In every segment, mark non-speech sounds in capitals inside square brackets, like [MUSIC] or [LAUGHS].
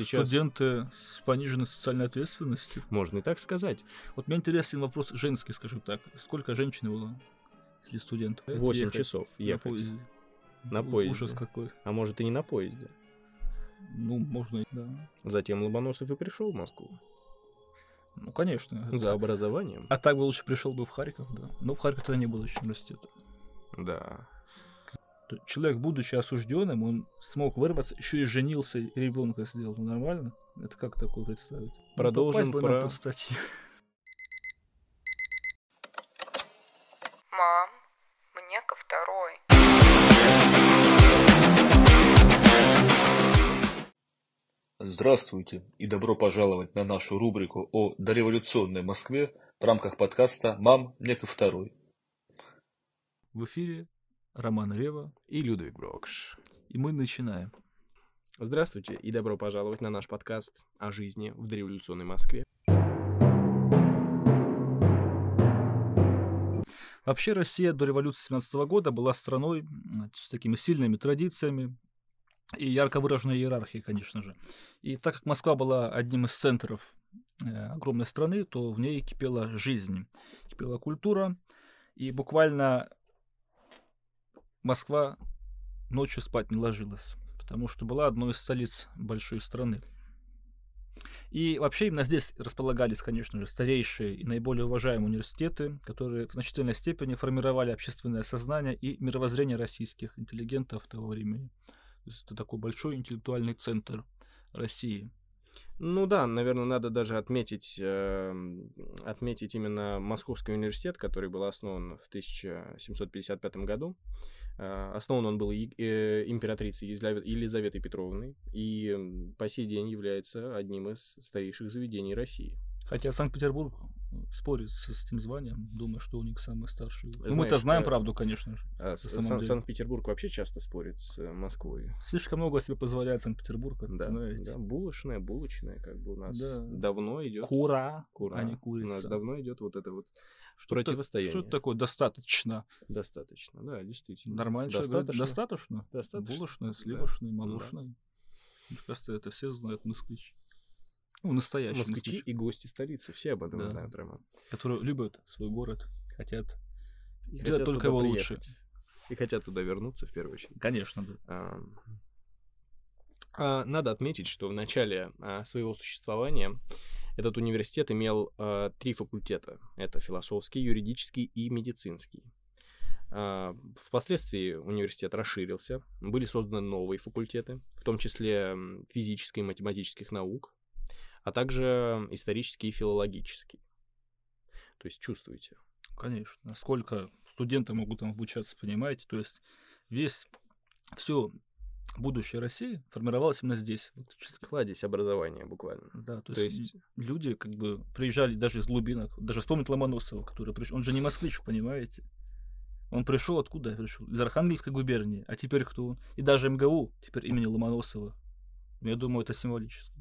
Сейчас Студенты с пониженной социальной ответственностью. можно и так сказать. Вот мне интересен вопрос женский, скажем так. Сколько женщин было среди студентов? 8 Ехать часов На ехать. поезде. На поезде. Ужас какой. А может и не на поезде. Ну, можно, и- да. Затем Ломоносов и пришел в Москву. Ну, конечно. За образованием. А так бы лучше пришел бы в Харьков, да. Но в Харьков тогда не было еще университета. Да. Человек, будучи осужденным, он смог вырваться, еще и женился, и ребенка сделал. Ну, нормально? Это как такое представить? Ну, Продолжим нам про- статью. Мам, мне ко второй. Здравствуйте и добро пожаловать на нашу рубрику о дореволюционной Москве в рамках подкаста «Мам, мне ко второй». В эфире Роман Рева, И Людвиг Брокш. и мы начинаем. Здравствуйте и добро пожаловать на наш подкаст о жизни в дореволюционной Москве. Вообще Россия до революции 17 года была страной с такими сильными традициями и ярко выраженной иерархией, конечно же. И так как Москва была одним из центров э, огромной страны, то в ней кипела жизнь, кипела культура, и буквально Москва ночью спать не ложилась, потому что была одной из столиц большой страны. И вообще именно здесь располагались, конечно же, старейшие и наиболее уважаемые университеты, которые в значительной степени формировали общественное сознание и мировоззрение российских интеллигентов того времени. То есть это такой большой интеллектуальный центр России. Ну да, наверное, надо даже отметить, эм, отметить именно Московский университет, который был основан в 1755 году. Э, Основан он был э, императрицей Елизавет- Елизаветой Петровной и по сей день является одним из старейших заведений России. Хотя Санкт-Петербург спорит с с этим званием, думая, что у них самый старший. Ну, Мы-то знаем э, правду, конечно же. А Сан-. Санкт-Петербург вообще часто спорит с э, Москвой. Слишком много себе позволяет Санкт-Петербург, как вы Да, знаете. да, булочная, булочная, как бы у нас Да. давно идет. Кура, Кура. а не У курица. нас давно идет вот это вот Что противостояние. Что это такое достаточно? Достаточно, да, действительно. Нормально человек говорит, Достаточно. достаточно? Достаточно. Булочная, Да. сливочная, Да. молочная. Мне кажется, это все знают москвичи. Ну, настоящие Москвичи москвичи, и гости столицы, все об этом Да. знают, Роман. которые любят свой город, хотят И делать хотят только его приехать. лучше. И хотят туда вернуться, в первую очередь. Конечно, да. А, а, Надо отметить, что в начале а, своего существования этот университет имел а, три факультета. Это философский, юридический и медицинский. А, Впоследствии университет расширился, были созданы новые факультеты, в том числе физической и математических наук, а также исторический и филологический. То есть чувствуете. Конечно. Сколько студенты могут там обучаться, понимаете? То есть весь, все будущее России формировалось именно здесь. Кладезь образования буквально. Да, то, То есть, есть- люди как бы приезжали даже из глубинок. Даже вспомнить Ломоносова, который пришел. Он же не москвич, понимаете? Он пришел откуда? Пришел из Архангельской губернии. А теперь кто он? И даже МГУ теперь имени Ломоносова. Я думаю, это символически.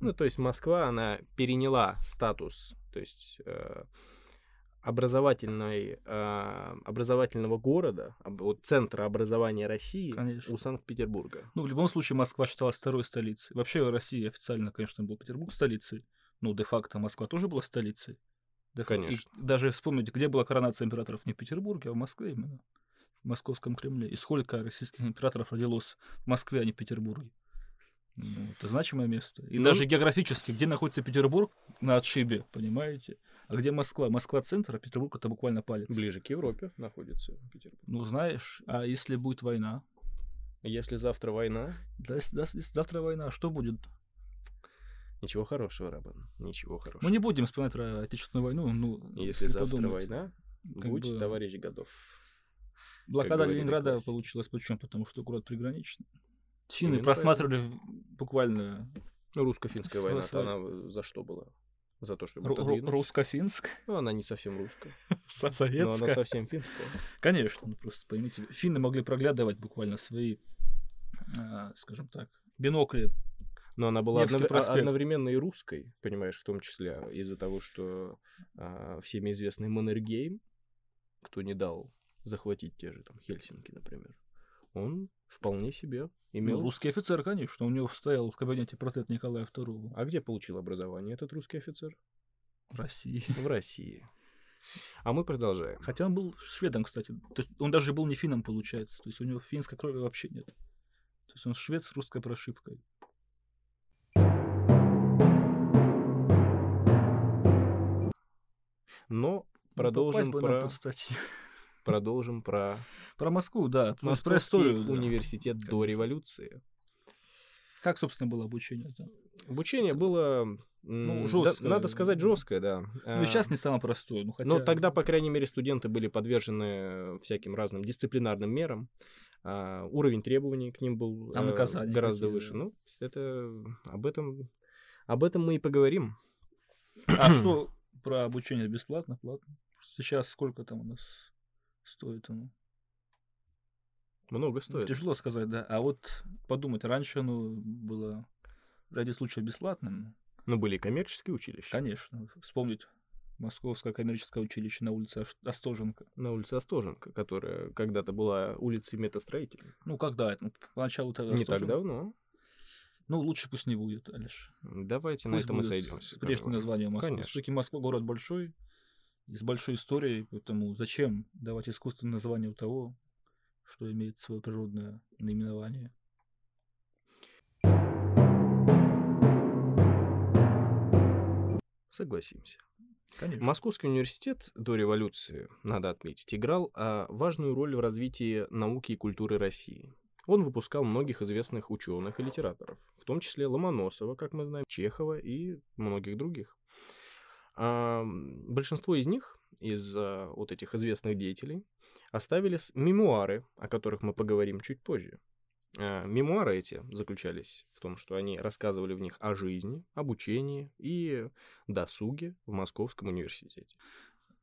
Ну, то есть Москва, она переняла статус, то есть э, образовательной, э, образовательного города, об- вот центра образования России Конечно. у Санкт-Петербурга. Ну, в любом случае, Москва считалась второй столицей. Вообще, Россия официально, конечно, был Петербург столицей. Ну, де-факто Москва тоже была столицей. И Конечно. даже вспомните, где была коронация императоров не в Петербурге, а в Москве именно. В Московском Кремле. И сколько российских императоров родилось в Москве, а не в Петербурге. Ну, это значимое место. И Ну, даже географически, где находится Петербург на отшибе, понимаете? А где Москва? Москва центр, а Петербург это буквально палец. Ближе к Европе находится Петербург. Ну, знаешь, а если будет война? Если завтра война, Да, если- да, если завтра война, что будет? ничего хорошего, Рабан, ничего хорошего. Мы не будем вспоминать про Отечественную войну. Ну, Если завтра подумать. война, как будь бы- товарищ годов. Блокада Ленинграда классики. получилась почему? Потому что город приграничный. Именно просматривали буквально Ну, русско-финская война, она за что была? За то, чтобы ру- русско-финск, Ну, она не совсем русская, [LAUGHS] со- но она советская. совсем финская. Конечно, ну просто поймите, финны могли проглядывать буквально свои, а, скажем так, бинокли. Но она была однов- а- одновременно и русской, понимаешь, в том числе из-за того, что а, всеми известный Маннергейм, кто не дал захватить те же там Хельсинки, например, он вполне себе Ну, имел... русский офицер, конечно, у него стоял в кабинете портрет Николая II А где получил образование этот русский офицер? в России. В России. А мы продолжаем. Хотя он был шведом, кстати. То есть он даже был не финном, получается. То есть у него финской крови вообще нет. То есть он швед с русской прошивкой. Но Ну, продолжим про. Продолжим про Про Москву, да. Московский историю. да. университет до Конечно. революции. Как, собственно, было обучение? -то? Обучение было, Ну, да, жёсткое, надо сказать, да. жесткое, да. Ну, и сейчас не самое простое. Ну, хотя... Но тогда, по крайней мере, студенты были подвержены всяким разным дисциплинарным мерам. А, уровень требований к ним был А э, наказания гораздо какие? выше. Ну, это об этом, об этом мы и поговорим. А что про обучение бесплатно, платно? Сейчас сколько там у нас стоит оно? Много Ну, стоит. Тяжело сказать, да. А вот подумать, раньше оно было в ряде случаев бесплатным. Но были и коммерческие училища. Конечно. Вспомнить Московское коммерческое училище на улице Остоженко. На улице Остоженко, которая когда-то была улицей метастроителей. Ну, когда это? Ну, Поначалу-то Не так Остоженко. давно. Ну, лучше пусть не будет, Алиш. Давайте на Пусть этом и сойдемся. С прежним названием Москвы. Все-таки Москва город большой, и с большой историей, поэтому зачем давать искусственное название у того, что имеет свое природное наименование? Согласимся. Конечно. Московский университет до революции, надо отметить, играл а, важную роль в развитии науки и культуры России. Он выпускал многих известных ученых и литераторов, в том числе Ломоносова, как мы знаем, Чехова и многих других. А, большинство из них, из а, вот этих известных деятелей, оставили мемуары, о которых мы поговорим чуть позже. А, Мемуары эти заключались в том, что они рассказывали в них о жизни, обучении и досуге в Московском университете.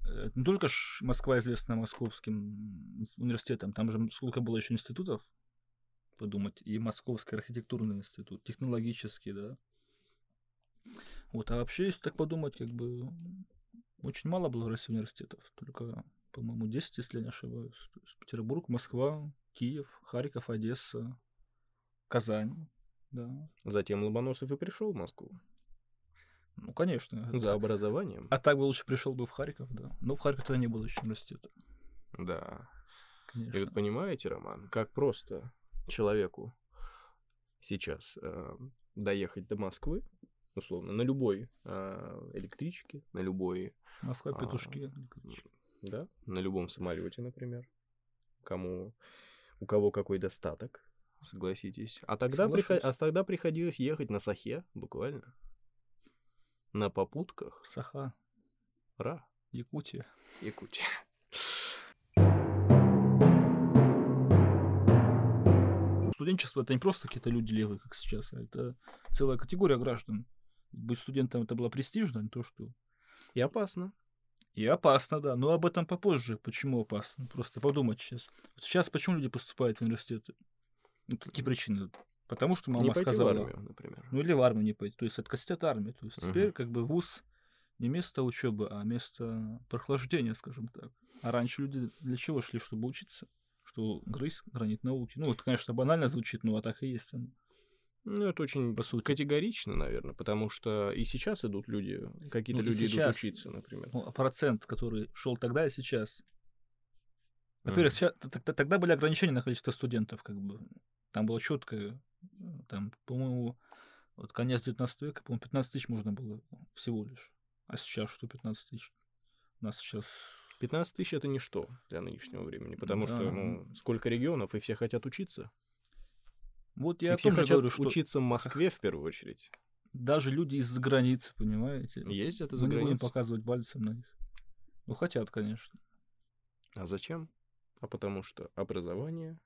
Э, Не только ж Москва известна московским университетом, там же сколько было еще институтов, подумать, и Московский архитектурный институт, технологический, да. Вот, а вообще, если так подумать, как бы очень мало было в России университетов, только, по-моему, 10, если я не ошибаюсь. То есть Петербург, Москва, Киев, Харьков, Одесса, Казань, да. Затем Ломоносов и пришел в Москву Ну, конечно. за образованием. А так бы лучше пришел бы в Харьков, да. Но в Харькове тогда не было еще университета, Да. И конечно. вот понимаете, Роман, как просто человеку сейчас э, доехать до Москвы, условно, на любой э, электричке, на любой, Москва, А, петушки. да, на любом самолете, например, кому, у кого какой достаток, согласитесь. А тогда, прихо- Соглашусь. а тогда приходилось ехать на Сахе, буквально, на попутках, Саха, Ра, Якутия. Якутия. Студенчество это не просто какие-то люди левые, как сейчас, а это целая категория граждан. Быть студентом это было престижно, не то что. И опасно. И опасно, да. Но об этом попозже. Почему опасно? Просто подумать сейчас. Вот сейчас почему люди поступают в университеты? Ну, какие причины? Потому что мама не пойти сказала. в армию, например. Ну или в армию не пойти. То есть откосить от армии. То есть Мгм. теперь как бы вуз не место учебы, а место прохлаждения, скажем так. А раньше люди для чего шли, чтобы учиться? Что грызть гранит науки. Ну, это, конечно, банально звучит, но а так и есть. оно. Ну, это очень По сути. категорично, наверное, потому что и сейчас идут люди, какие-то Ну, люди сейчас. идут учиться, например. Ну, а процент, который шел тогда и сейчас. Во-первых, т- т- тогда были ограничения на количество студентов, как бы. Там было четкое, там, по-моему, вот конец 19 века, по-моему, 15 тысяч можно было всего лишь. А сейчас что 15 тысяч? У нас сейчас 15 тысяч это ничто для нынешнего времени, потому что Да. ну, сколько регионов, и все хотят учиться. Вот и я о все хотят говорю, что учиться в Москве в первую очередь. даже люди из-за границы, понимаете? Ездят Мы из-за не будем границы. показывать пальцем на них. Ну, хотят, конечно. А зачем? А потому что образование.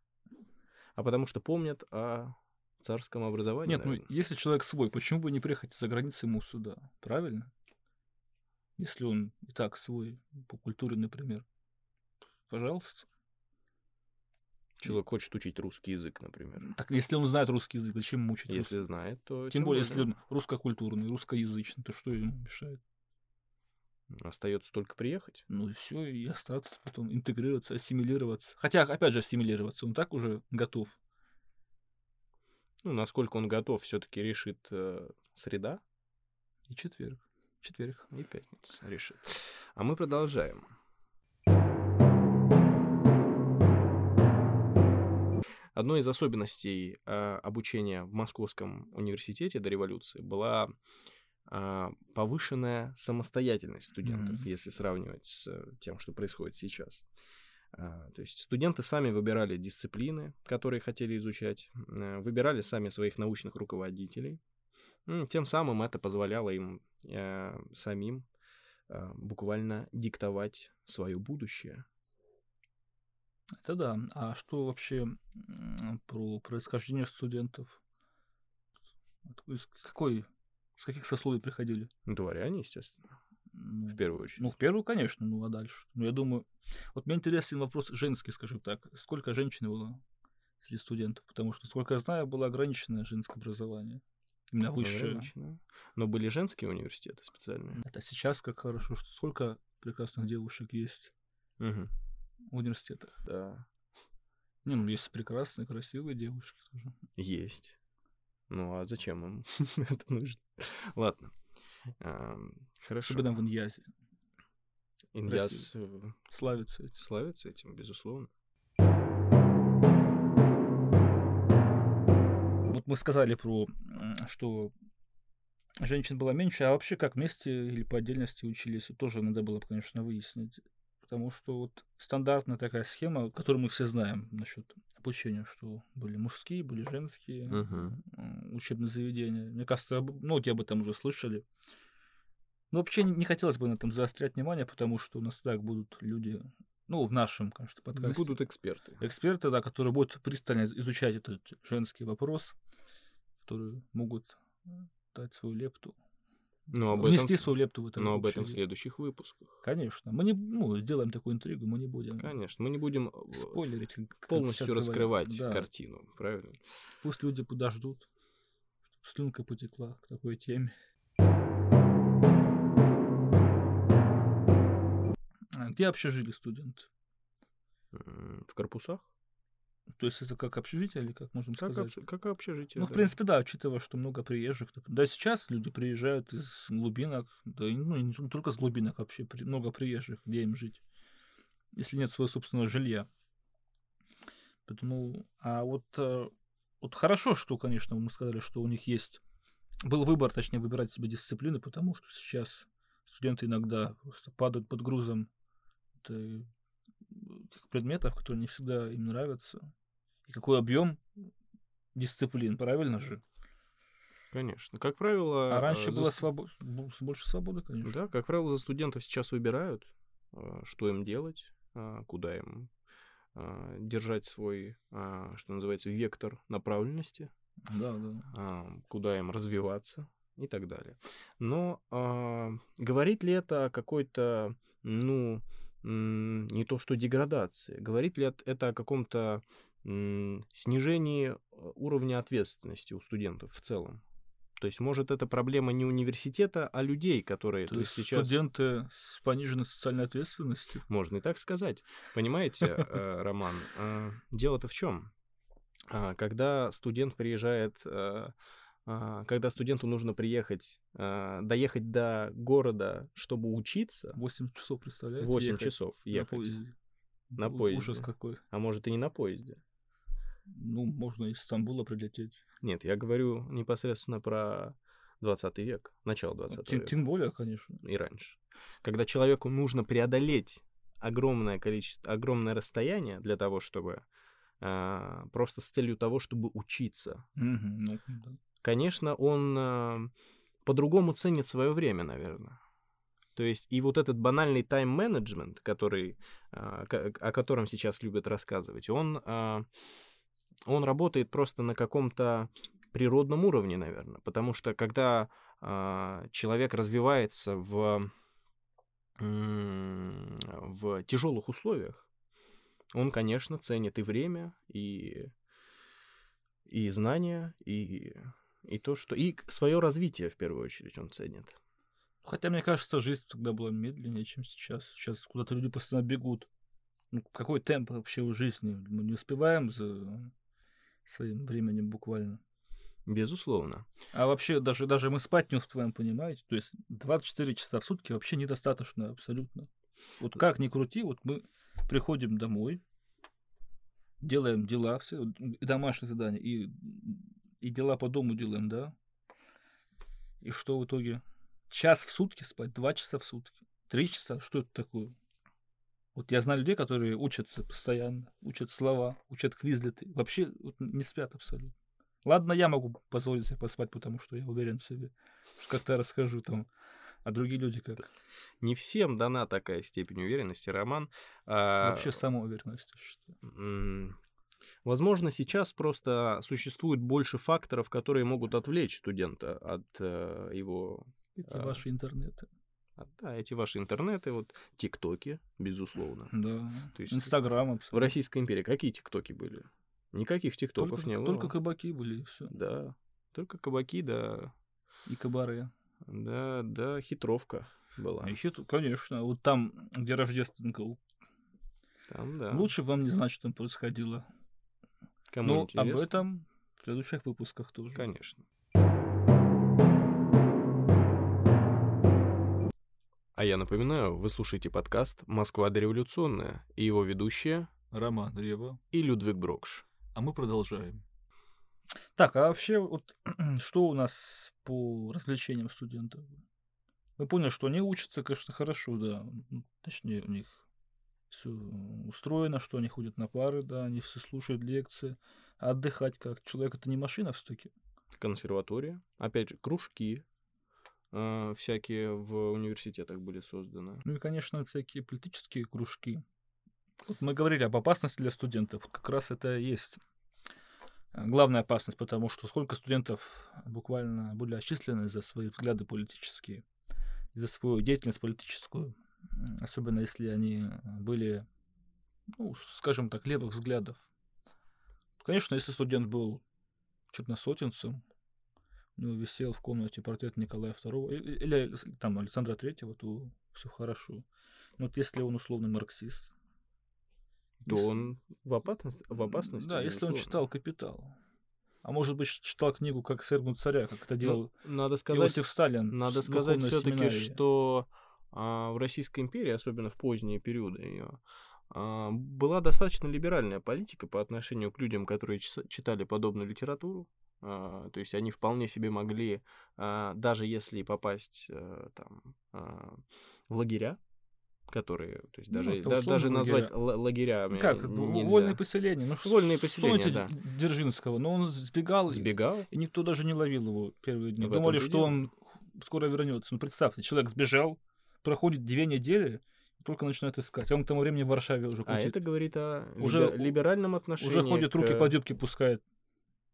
А потому что помнят о царском образовании. Нет, ну, наверное. если человек свой, почему бы не приехать из-за границы ему сюда? Правильно? Если он и так свой, по культуре, например. Пожалуйста. Человек хочет учить русский язык, например. Так если он знает русский язык, зачем ему учить Если русский? знает, то... Тем более, если он русскокультурный, русскоязычный, то что ему мешает? Остается только приехать. Ну и все, и остаться, потом интегрироваться, ассимилироваться. Хотя, опять же, ассимилироваться, он так уже готов. Ну, насколько он готов, все-таки решит э, среда И четверг. Четверг. и пятница решит. А мы продолжаем. Одной из особенностей э, обучения в Московском университете до революции была а, повышенная самостоятельность студентов, Мгм. если сравнивать с э, тем, что происходит сейчас. А, То есть студенты сами выбирали дисциплины, которые хотели изучать, э, выбирали сами своих научных руководителей. Тем самым это позволяло им самим буквально диктовать свое будущее. Это да. А что вообще про происхождение студентов? Из какой, с каких сословий приходили? Дворяне, естественно, Ну, в первую очередь. Ну, в первую, конечно, ну а дальше? Ну, я думаю, вот мне интересен вопрос женский, скажем так. Сколько женщин было среди студентов? Потому что, сколько я знаю, было ограниченное женское образование. Именно высшее. Ограничено. Но были женские университеты специальные. Это сейчас как хорошо, что сколько прекрасных девушек есть Мгм. В университетах. Да, Не, ну есть прекрасные, красивые девушки тоже. Есть. Ну а зачем им [LAUGHS] это нужно? Ладно. Ам, Хорошо. Особенно в Иньязе. Иньяс э, Славится этим. славится этим, безусловно. Вот мы сказали про, что женщин было меньше, а вообще как вместе или по отдельности учились, тоже надо было, бы, конечно, выяснить. Потому что вот стандартная такая схема, которую мы все знаем насчет обучения, что были мужские, были женские м, учебные заведения. Мне кажется, многие об этом уже слышали. Но вообще не хотелось бы на этом заострять внимание, потому что у нас так будут люди, ну, в нашем, конечно, подкасте. Будут эксперты. эксперты, да, которые будут пристально изучать этот женский вопрос, которые могут дать свою лепту, Но об внести этом, свою лепту в это но об этом в следующих выпусках. Конечно. Мы не ну, сделаем такую интригу, мы не будем Конечно, мы не будем э, спойлерить. полностью раскрывать Да. картину, правильно? Пусть люди подождут, чтобы слюнка потекла к такой теме. А Где вообще жили студенты? В корпусах? То есть это как общежитие или как Как, сказать? обс- как общежитие. Ну, в да. принципе, да, учитывая, что много приезжих. Да, сейчас люди приезжают из глубинок, да и ну, не только с глубинок вообще, при- много приезжих, где им жить, если нет своего собственного жилья. Поэтому, а вот, э, вот хорошо, что, конечно, мы сказали, что у них есть, был выбор, точнее, выбирать себе дисциплины, потому что сейчас студенты иногда просто падают под грузом тех предметов, которые не всегда им нравятся. И какой объем дисциплин, правильно же? Конечно. Как правило... А раньше э, за было ст- свобо- больше свободы, конечно. Да, как правило, за студентов сейчас выбирают, э, что им делать, а, куда им держать свой, что называется, вектор направленности, Да, да. а, куда им развиваться и так далее. Но а, говорит ли это о какой-то, ну, не то что деградации, говорит ли это о каком-то снижении э, уровня ответственности у студентов в целом? То есть, может, это проблема не университета, а людей, которые... То, есть сейчас... студенты с пониженной социальной ответственностью. Можно и так сказать. Понимаете, э, Роман, э, дело-то в чем? Когда студент приезжает, а, когда студенту нужно приехать, э, доехать до города, чтобы учиться, 8 часов, представляете? 8 ехать часов на ехать, поезде. на поезде. Ужас какой. а может и не на поезде. Ну, можно из Стамбула прилететь. Нет, я говорю непосредственно про 20 век, начало 20 Тем, века тем более, конечно. и раньше. Когда человеку нужно преодолеть огромное количество, огромное расстояние для того, чтобы а, просто с целью того, чтобы учиться. Мгм, ну, да. Конечно, он а, по-другому ценит свое время, наверное. То есть и вот этот банальный тайм-менеджмент, который, а, о котором сейчас любят рассказывать, он, а, он работает просто на каком-то природном уровне, наверное. Потому что когда а, человек развивается в, в тяжелых условиях, он, конечно, ценит и время, и, и знания, и, и то, что... И свое развитие, в первую очередь, он ценит. Хотя, мне кажется, жизнь тогда была медленнее, чем сейчас. Сейчас куда-то люди постоянно бегут. Ну, какой темп вообще у жизни? Мы не успеваем за своим временем буквально. Безусловно. А вообще даже, даже мы спать не успеваем, понимаете? То есть 24 часа в сутки вообще недостаточно абсолютно. Вот как ни крути, вот мы приходим домой, делаем дела все, домашние задания, и, и дела по дому делаем, да? И что в итоге? Час в сутки спать, два часа в сутки, три часа, что это такое? Вот я знаю людей, которые учатся постоянно, учат слова, учат квизлеты, вообще вот, не спят абсолютно. Ладно, я могу позволить себе поспать, потому что я уверен в себе. Как-то расскажу там, а другие люди как? Не всем дана такая степень уверенности, Роман. А... Вообще самоуверенность. Что... Возможно, сейчас просто существует больше факторов, которые могут отвлечь студента от э, его... Эти э, ваши интернеты. Да, эти ваши интернеты, вот тиктоки, безусловно. Да, То есть Инстаграм абсолютно. В Российской империи какие тиктоки были? Никаких тиктоков только, не было. Только кабаки были, и все. Да, только кабаки, да. И кабары. Да, да, хитровка была. И хит, конечно. Вот там, где рождественка, там, да. Лучше вам не знать, что там происходило. Кому Но интересно? об этом в следующих выпусках тоже. Конечно. А я напоминаю, вы слушаете подкаст «Москва дореволюционная» и его ведущие Роман Рева и Людвиг Брокш. А мы продолжаем. Так, а вообще, вот [CLEARS THROAT] что у нас по развлечениям студентов? Мы поняли, что они учатся, конечно, хорошо, да. Ну, точнее, у них все устроено, что они ходят на пары, да, они все слушают лекции. А отдыхать как? Человек это не машина все-таки. Консерватория. Опять же, кружки э, всякие в университетах были созданы. Ну и, конечно, всякие политические кружки. Вот мы говорили об опасности для студентов. Вот как раз это и есть э, главная опасность, потому что сколько студентов буквально были отчислены за свои взгляды политические, за свою деятельность политическую, особенно если они были, ну, скажем так, левых взглядов. Конечно, если студент был черносотенцем, у него висел в комнате портрет Николая II или, или там Александра III, то все хорошо. Но вот если он условный марксист, то если... он в опасности, в опасности. Да, если он читал «Капитал». А может быть, читал книгу «Как свергнуть царя», как это ну, делал ну, надо сказать, Иосиф Сталин. Надо сказать все-таки, что в Российской империи, особенно в поздние периоды ее, а, была достаточно либеральная политика по отношению к людям, которые читали подобную литературу. А, то есть они вполне себе могли, а, даже если попасть а, там, а, в лагеря, которые, то есть даже, ну, да, даже назвать лагеря как, нельзя. вольные поселения. Ну, вольные поселения, да. Дзержинского, но он сбегал, сбегал, и никто даже не ловил его первые дни. В Думали, что он скоро вернется. Ну, представьте, человек сбежал, проходит две недели, только начинает искать. А он к тому времени в Варшаве уже крутит. А это говорит о уже, либеральном отношении. Уже ходит, к... руки по юбке пускает.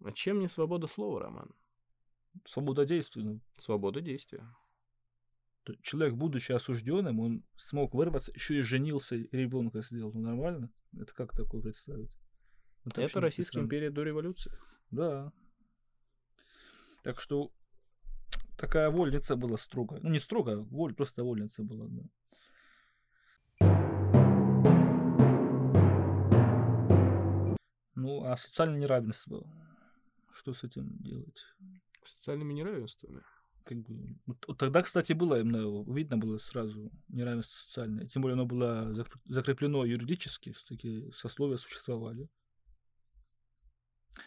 А чем не свобода слова, Роман? Свобода действия. Ну. Свобода действия человек, будучи осужденным, он смог вырваться, еще и женился, и ребенка сделал. Ну, нормально? Это как такое представить? Это, это Российская империя до революции. Да. Так что такая вольница была строгая. Ну, не строгая, воль, просто вольница была, да. Ну, а социальное неравенство, что с этим делать? Социальными неравенствами? как бы, вот тогда, кстати, было именно, видно было сразу неравенство социальное. Тем более оно было закреплено юридически, такие сословия существовали.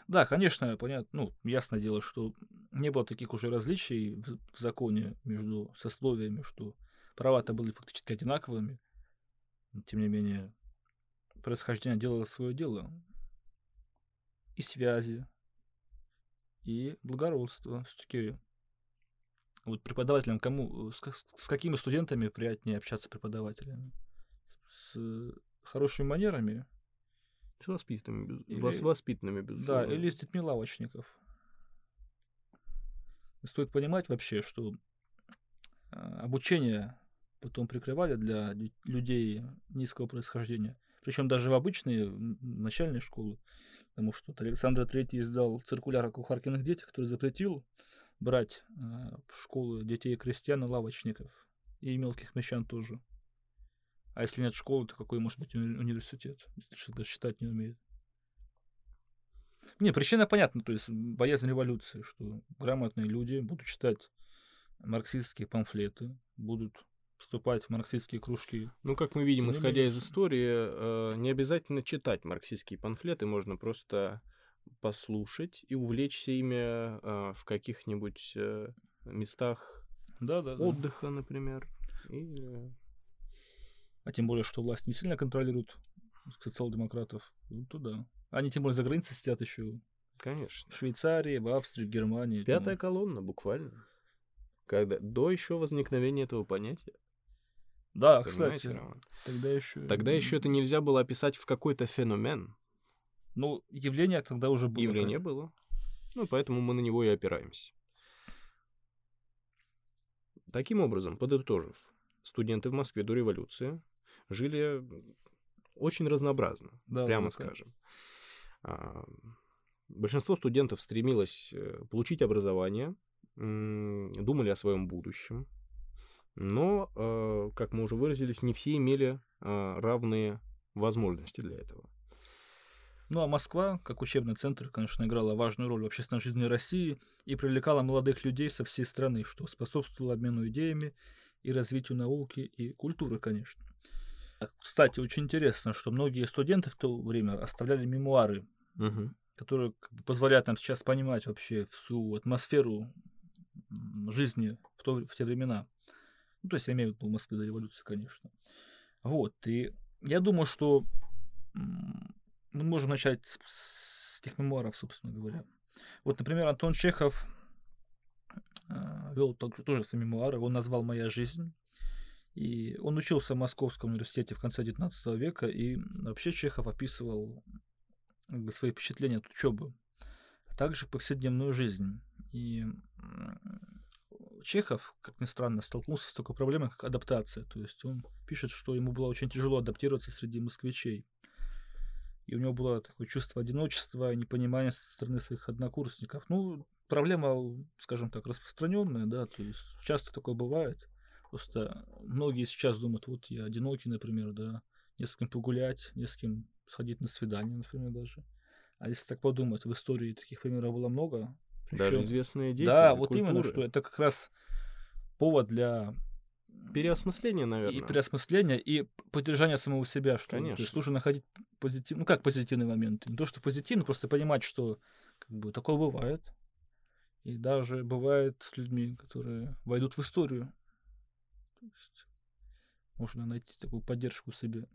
Да, конечно, понятно, ну, ясное дело, что не было таких уже различий в, законе между сословиями, что права-то были фактически одинаковыми. Тем не менее, происхождение делало свое дело. И связи, и благородство. Все-таки вот преподавателям, кому, с, с какими студентами приятнее общаться преподавателями? С, с хорошими манерами? С воспитанными, или, с воспитанными, безусловно. Да, или с детьми лавочников. Стоит понимать вообще, что а, обучение потом прикрывали для людей низкого происхождения. Причем даже в обычные начальные школы. Потому что Александр III издал циркуляр о кухаркиных детях, который запретил брать э, в школу детей крестьян и лавочников, и мелких мещан тоже. А если нет школы, то какой может быть уни- университет, если человек даже считать не умеет? Не, причина понятна, то есть боязнь революции, что грамотные люди будут читать марксистские памфлеты, будут вступать в марксистские кружки. Ну, как мы видим, исходя из истории, э, не обязательно читать марксистские памфлеты, можно просто послушать и увлечься ими э, в каких-нибудь э, местах Да, да, да. отдыха, например. И, А тем более, что власть не сильно контролирует социал-демократов. Ну, то да. Они тем более за границей сидят еще. конечно. В Швейцарии, в Австрии, в Германии. Пятая там. колонна, буквально. Когда, до еще возникновения этого понятия. Да, понимаете, кстати, Роман? тогда еще... Тогда еще это нельзя было описать в какой-то феномен. Ну, явление тогда уже было. Явление конечно. было. Ну, поэтому мы на него и опираемся. Таким образом, подытожив, студенты в Москве до революции жили очень разнообразно, Да, прямо да, скажем. А, Большинство студентов стремилось э, получить образование, думали о своем будущем, но, э, как мы уже выразились, не все имели а, равные возможности для этого. Ну, а Москва, как учебный центр, конечно, играла важную роль в общественной жизни России и привлекала молодых людей со всей страны, что способствовало обмену идеями и развитию науки и культуры, конечно. А, Кстати, очень интересно, что многие студенты в то время оставляли мемуары, Мгм. которые позволяют нам сейчас понимать вообще всю атмосферу жизни в, то, в те времена. Ну, то есть я имею в виду в Москве до революции, конечно. Вот, и я думаю, что мы можем начать с, с этих мемуаров, собственно говоря. Вот, например, Антон Чехов вел также, тоже свои мемуары, он назвал «Моя жизнь». И он учился в Московском университете в конце XIX века, и вообще Чехов описывал свои впечатления от учебы, а также повседневную жизнь. И Чехов, как ни странно, столкнулся с такой проблемой, как адаптация. То есть он пишет, что ему было очень тяжело адаптироваться среди москвичей. И у него было такое чувство одиночества, непонимания со стороны своих однокурсников. Ну, проблема, скажем так, распространенная, да, то есть часто такое бывает. Просто многие сейчас думают, вот я одинокий, например, да, не с кем погулять, не с кем сходить на свидание, например, даже. А если так подумать, в истории таких примеров было много. Даже Причём- известные деятели Да, вот именно, культуры. что это как раз повод для Переосмысление, наверное. и переосмысления, и поддержания самого себя, что то есть Конечно. нужно находить позитив, ну как позитивные моменты, не то что позитивно, просто понимать, что как бы такое бывает, и даже бывает с людьми, которые войдут в историю. То есть можно найти такую поддержку себе.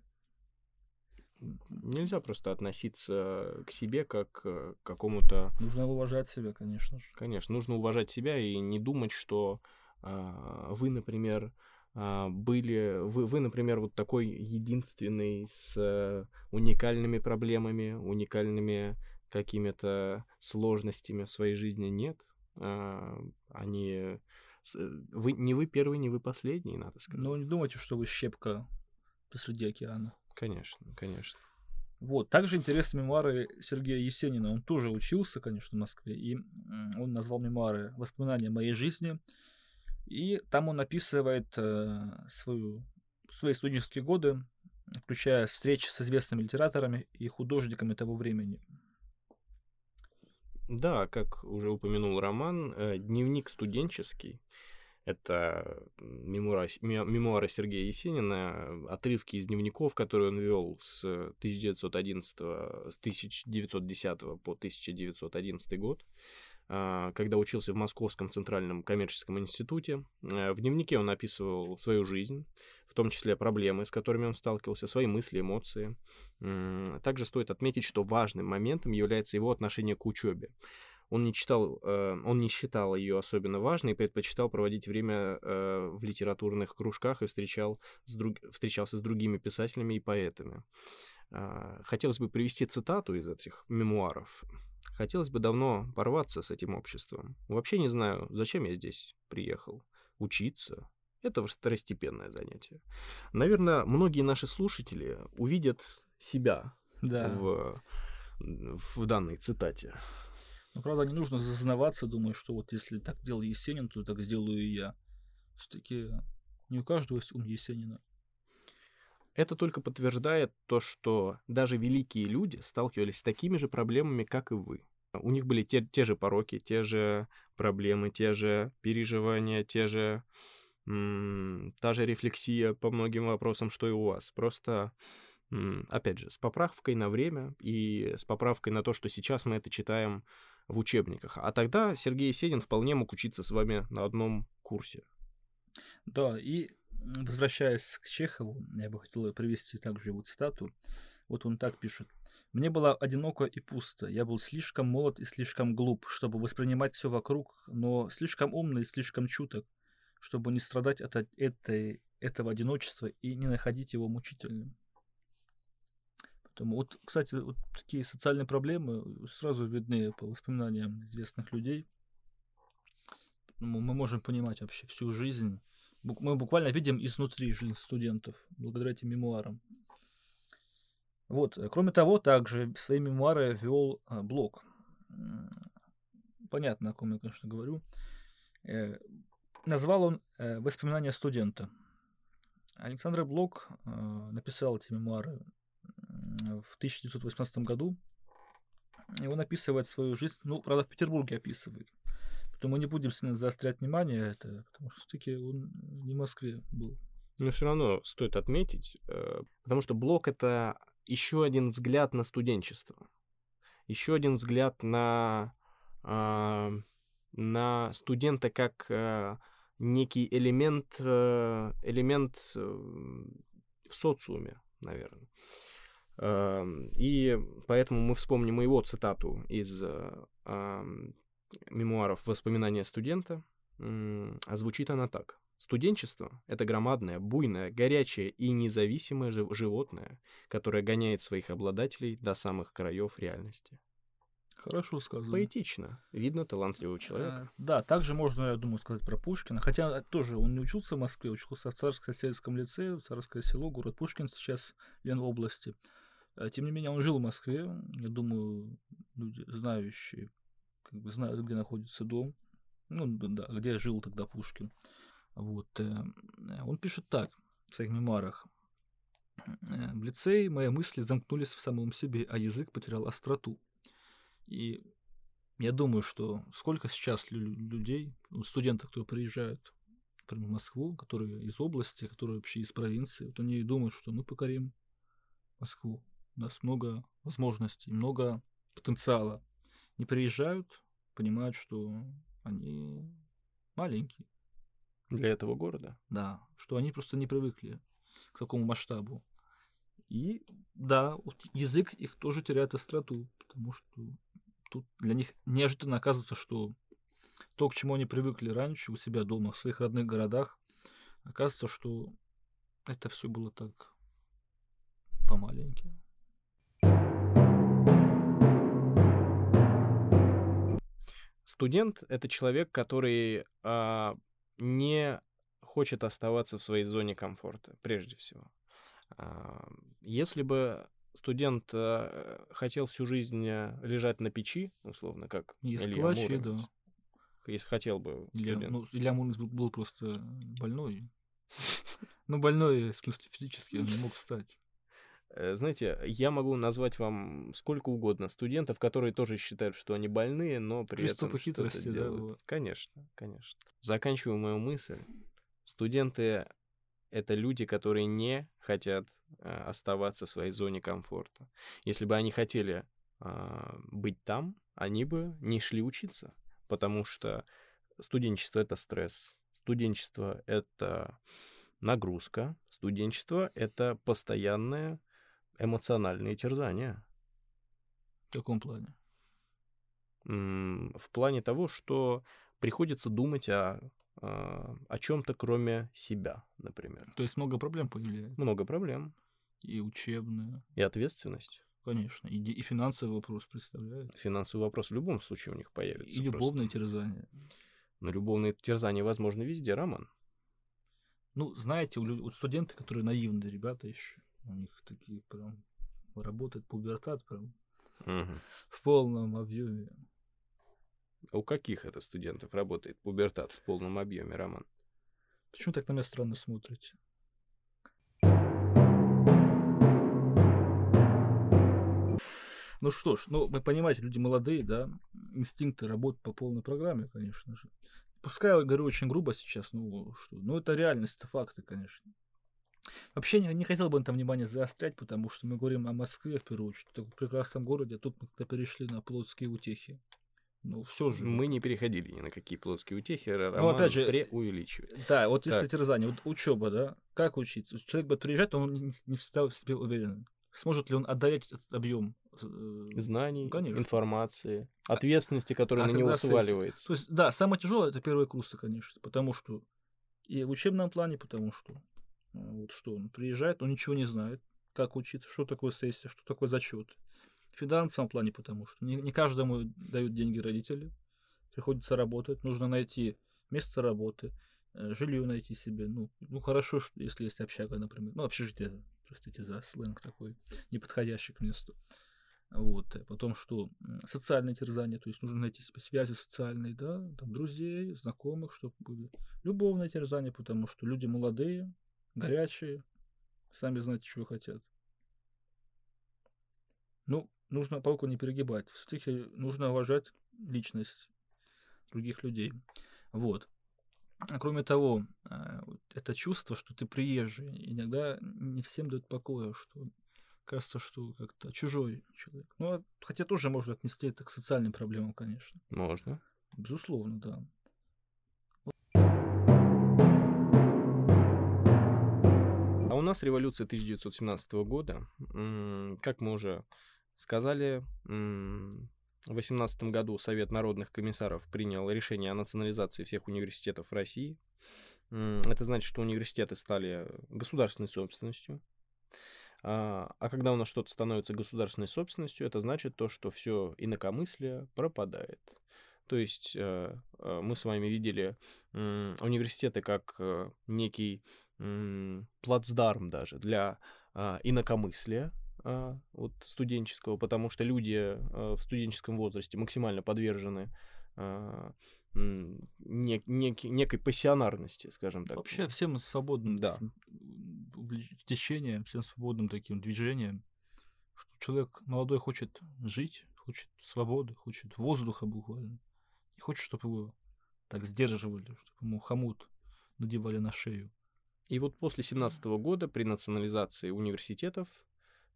Нельзя просто относиться к себе как э, к какому-то... Нужно уважать себя, конечно же. Конечно, нужно уважать себя и не думать, что а, вы, например, а, были... Вы, вы, например, вот такой единственный с э, уникальными проблемами, уникальными какими-то сложностями в своей жизни. Нет. А, Они... э, Вы, не вы первый, не вы последний, надо сказать. Но не думайте, что вы щепка посреди океана. Конечно, конечно. Вот. Также интересны мемуары Сергея Есенина. Он тоже учился, конечно, в Москве. И он назвал мемуары «Воспоминания моей жизни». И там он описывает э, свою, свои студенческие годы, включая встречи с известными литераторами и художниками того времени. Да, как уже упомянул Роман, э, дневник студенческий. Это мемуары, мемуары Сергея Есенина, отрывки из дневников, которые он вел с 1911, с 1910 по 1911 год, когда учился в Московском центральном коммерческом институте. Э, В дневнике он описывал свою жизнь, в том числе проблемы, с которыми он сталкивался, свои мысли, эмоции. Также стоит отметить, что важным моментом является его отношение к учебе. Он не читал, э, он не считал ее особенно важной и предпочитал проводить время э, в литературных кружках и встречал с друг, встречался с другими писателями и поэтами. А, Хотелось бы привести цитату из этих мемуаров. Хотелось бы давно порваться с этим обществом. Вообще не знаю, зачем я здесь приехал. Учиться — это второстепенное занятие. Наверное, многие наши слушатели увидят себя Да. в, в данной цитате. Ну, правда, не нужно зазнаваться, думаю, что вот если так делал Есенин, то так сделаю и я. Все-таки не у каждого есть ум Есенина. Это только подтверждает то, что даже великие люди сталкивались с такими же проблемами, как и вы. У них были те, те же пороки, те же проблемы, те же переживания, те же, та же рефлексия по многим вопросам, что и у вас. Просто, опять же, с поправкой на время и с поправкой на то, что сейчас мы это читаем в учебниках. А тогда Сергей Есенин вполне мог учиться с вами на одном курсе. Да, и возвращаясь к Чехову, я бы хотел привести также его цитату. Вот он так пишет. «Мне было одиноко и пусто. Я был слишком молод и слишком глуп, чтобы воспринимать все вокруг, но слишком умный и слишком чуток, чтобы не страдать от этой, этого одиночества и не находить его мучительным». Поэтому вот, кстати, вот такие социальные проблемы сразу видны по воспоминаниям известных людей. Мы можем понимать вообще всю жизнь. Мы буквально видим изнутри жизнь студентов благодаря этим мемуарам. Вот. э, Кроме того, также свои мемуары вел а, блог. Понятно, о ком я, конечно, говорю. Э, Назвал он э, «Воспоминания студента». Александр Блок э, написал эти мемуары в 1918 году. И он описывает свою жизнь, ну, правда, в Петербурге описывает. Поэтому мы не будем сильно заострять внимание это, потому что все-таки он не в Москве был. Но все равно стоит отметить, э, потому что блок это еще один взгляд на студенчество, еще один взгляд на, а, на студента как а, некий элемент, э, элемент э, в социуме, наверное. Эм, И поэтому мы вспомним его цитату из э, ам, мемуаров «Воспоминания студента». А звучит она так. Студенчество — это громадное, буйное, горячее и независимое жив- животное, которое гоняет своих обладателей до самых краев реальности. Хорошо сказано. Поэтично. Видно талантливого человека. Э, Да, также можно, я думаю, сказать про Пушкина. Хотя тоже он не учился в Москве, учился в Царско-сельском лицее, Царское село, город Пушкин сейчас Ленобласти. Э, Тем не менее, он жил в Москве. Я думаю, люди, знающие, как бы знают, где находится дом. Ну, да, где жил тогда Пушкин. Вот. э, Он пишет так в своих мемуарах. Э, В лицее мои мысли замкнулись в самом себе, а язык потерял остроту. И я думаю, что сколько сейчас лю- людей, ну, студентов, которые приезжают например, в Москву, которые из области, которые вообще из провинции, вот они думают, что мы покорим Москву. У нас много возможностей, много потенциала. Не приезжают, понимают, что они маленькие, Для этого города. да, что они просто не привыкли к такому масштабу. И да, вот язык их тоже теряет остроту, потому что тут для них неожиданно оказывается, что то, к чему они привыкли раньше у себя дома, в своих родных городах, оказывается, что это все было так помаленьке. Студент — это человек, который а, не хочет оставаться в своей зоне комфорта, прежде всего. А, Если бы студент а, хотел всю жизнь а, лежать на печи, условно, как Есть Илья плачи, Муромец, да. если хотел бы Илья, студент. ну, Илья Муромец был, был просто больной. Ну, больной, в смысле, физически, он не мог встать. Э, Знаете, я могу назвать вам сколько угодно студентов, которые тоже считают, что они больные, но при Приступы этом хитрости, да, делают. бывают. Конечно, конечно. Заканчиваю мою мысль. Студенты — это люди, которые не хотят а, оставаться в своей зоне комфорта. Если бы они хотели а, быть там, они бы не шли учиться, потому что студенчество — это стресс, студенчество — это нагрузка, студенчество — это постоянное эмоциональные терзания. В каком плане? В плане того, что приходится думать о, а, о чем-то, кроме себя, например. То есть много проблем появляется. Много проблем И учебные, и ответственность. конечно. И, и финансовый вопрос представляет. Финансовый вопрос в любом случае у них появится. И любовные просто. терзания. Но любовные терзания возможны везде, Роман. Ну, знаете, у, у студенты, которые наивные ребята еще, у них такие прям работает пубертат прям Мгм. в полном объеме. А у каких это студентов работает пубертат в полном объеме, Роман? Почему так на меня странно смотрите? Ну что ж, ну вы понимаете, люди молодые, да, инстинкты работают по полной программе, конечно же. Пускай я говорю очень грубо сейчас, ну что, ну это реальность, это факты, конечно. Вообще не, не хотел бы на этом внимание заострять, потому что мы говорим о Москве в первую очередь, в прекрасном городе, а тут мы как-то перешли на плотские утехи. Ну, все же. Мы не переходили ни на какие плотские утехи, ну, опять же, преувеличивает. Да, вот если терзание, вот учеба, да, как учиться? Человек будет приезжать, он не, не всегда в себе уверен. Сможет ли он отдалять этот объем э, знаний, Конечно. информации, а ответственности, которая а на него сваливается? То есть, да, самое тяжелое это первые курсы, конечно, потому что и в учебном плане, потому что вот что он приезжает, он ничего не знает, как учиться, что такое сессия, что такое зачет. В финансовом плане, потому что не, не каждому дают деньги родители, приходится работать, нужно найти место работы, э, жилье найти себе. Ну, ну хорошо, если есть общага, например. Ну, общежитие простите за сленг такой, неподходящий к месту. Вот. Э, потом что? Социальное терзание, то есть нужно найти себе связи социальные, да, там, друзей, знакомых, чтобы были. Любовное терзание, потому что люди молодые, горячие, сами знаете, чего хотят. Ну, нужно палку не перегибать. Все-таки нужно уважать личность других людей. Вот. А кроме того, а, это чувство, что ты приезжий, иногда не всем дает покоя, что кажется, что как-то чужой человек. Ну, а хотя тоже можно отнести это к социальным проблемам, конечно. Можно. Безусловно, да. Нас революция 1917 года, как мы уже сказали, в 2018 году Совет народных комиссаров принял решение о национализации всех университетов России. Это значит, что университеты стали государственной собственностью. А, а когда у нас что-то становится государственной собственностью, это значит то, что все инакомыслие пропадает. То есть э, э, мы с вами видели университеты как э, некий плацдарм даже для а, инакомыслия, а, вот студенческого, потому что люди а, в студенческом возрасте максимально подвержены а, нек, нек, некой пассионарности, скажем так. Вообще всем свободным да. течением, всем свободным таким движением, что человек молодой хочет жить, хочет свободы, хочет воздуха буквально, не хочет, чтобы его так сдерживали, чтобы ему хомут надевали на шею. И вот после 17 года при национализации университетов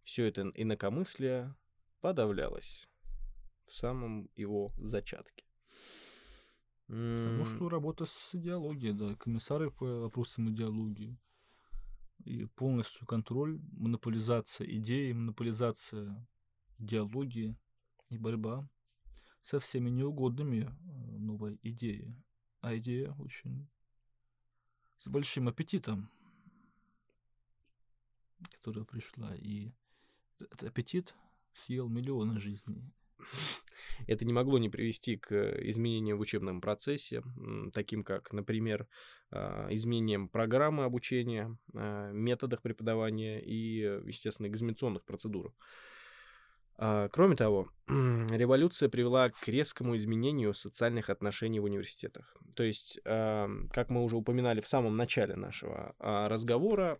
все это инакомыслие подавлялось в самом его зачатке. Потому что работа с идеологией, да, комиссары по вопросам идеологии. И полностью контроль, монополизация идеи, монополизация идеологии и борьба со всеми неугодными э, новой идеей. А идея очень с большим аппетитом, которая пришла. И этот аппетит съел миллионы жизней. Это не могло не привести к изменениям в учебном процессе, таким как, например, а, изменениям программы обучения, а, методах преподавания и, естественно, экзаменационных процедур. А, кроме того, [CLEARS THROAT] революция привела к резкому изменению социальных отношений в университетах. То есть, как мы уже упоминали в самом начале нашего разговора,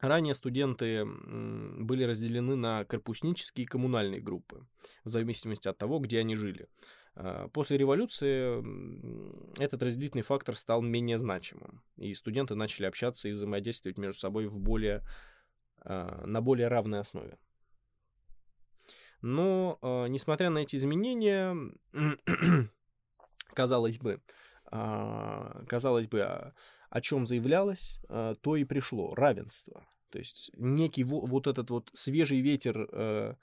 Ранее студенты были разделены на корпуснические и коммунальные группы, в зависимости от того, где они жили. А, после революции этот разделительный фактор стал менее значимым, и студенты начали общаться и взаимодействовать между собой в более, а, на более равной основе. Но, а, несмотря на эти изменения, [CLEARS THROAT] казалось бы, казалось бы, о чем заявлялось, э, то и пришло. Равенство. То есть некий вот этот вот свежий ветер э,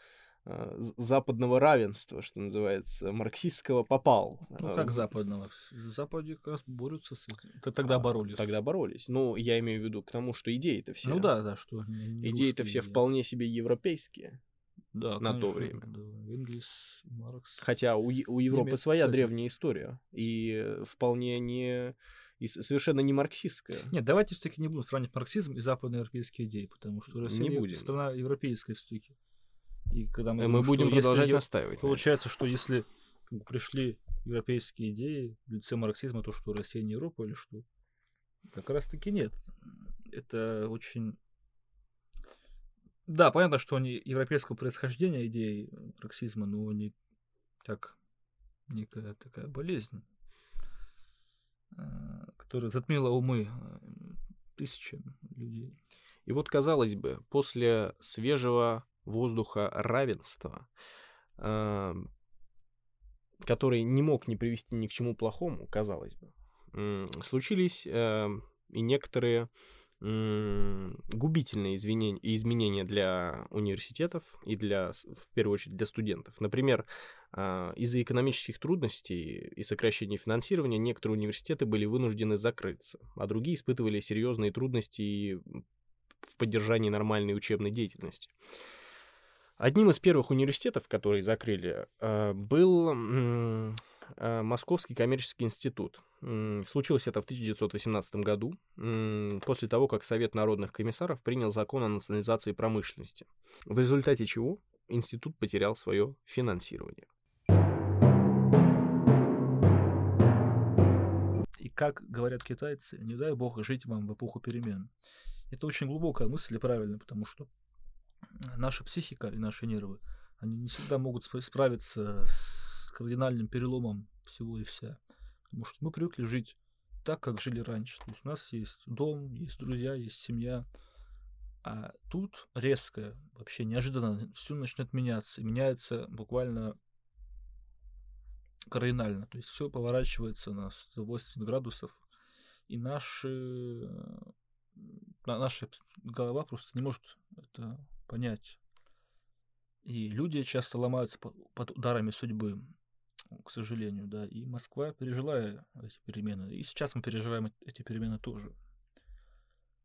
э, западного равенства, что называется, марксистского попал. Ну, как западного? В Западе как раз борются с этим. Тогда а, боролись. Тогда боролись. Ну, я имею в виду к тому, что идеи-то все... Ну да, да, что... Идеи-то все идеи. вполне себе европейские. Да, на конечно, то время. Да. Энгельс, Маркс. Хотя у, у Европы Немец, своя кстати. древняя история. И вполне не и совершенно не марксистская. Нет, давайте все-таки не будем сравнивать марксизм и западноевропейские идеи, потому что Россия не будем. страна европейская все-таки. И когда мы, мы будем продолжать если, настаивать. Получается, что если пришли европейские идеи в лице марксизма, то, что Россия не Европа или что? Как раз таки нет. Это очень... Да, понятно, что они европейского происхождения идеи марксизма, но они как некая такая болезнь, э, которая затмила умы э, тысячам людей. И вот, казалось бы, после свежего воздуха равенства, э, который не мог не привести ни к чему плохому, казалось бы, случились и некоторые губительные изменения, изменения для университетов и для, в первую очередь, для студентов. Например, а, из-за экономических трудностей и сокращения финансирования некоторые университеты были вынуждены закрыться, а другие испытывали серьезные трудности в поддержании нормальной учебной деятельности. Одним из первых университетов, которые закрыли, а, был Московский коммерческий институт. Случилось это в 1918 году, после того, как Совет народных комиссаров принял закон о национализации промышленности, в результате чего институт потерял свое финансирование. И как говорят китайцы, не дай бог жить вам в эпоху перемен. Это очень глубокая мысль и правильно, потому что наша психика и наши нервы, они не всегда могут справиться с кардинальным переломом всего и вся. Потому что мы привыкли жить так, как жили раньше. То есть у нас есть дом, есть друзья, есть семья. А тут резко, вообще неожиданно все начнет меняться. И меняется буквально кардинально. То есть все поворачивается на 180 градусов. И наши, наша голова просто не может это понять. И люди часто ломаются под ударами судьбы к сожалению, да. И Москва пережила эти перемены. И сейчас мы переживаем эти перемены тоже.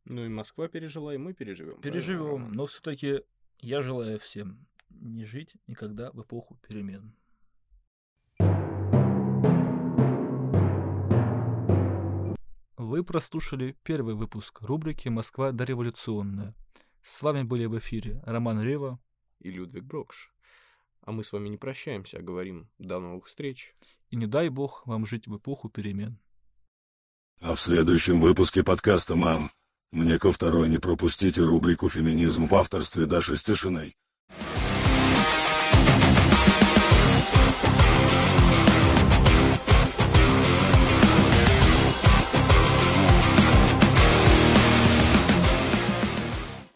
Ну и Москва пережила, и мы переживем. Переживем, но все-таки я желаю всем не жить никогда в эпоху перемен. Вы прослушали первый выпуск рубрики «Москва дореволюционная». С вами были в эфире Роман Рева и Людвиг Брокш. А мы с вами не прощаемся, а говорим до новых встреч. И не дай бог вам жить в эпоху перемен. А в следующем выпуске подкаста «Мам» мне ко второй не пропустите рубрику «Феминизм» в авторстве Даши Стешиной.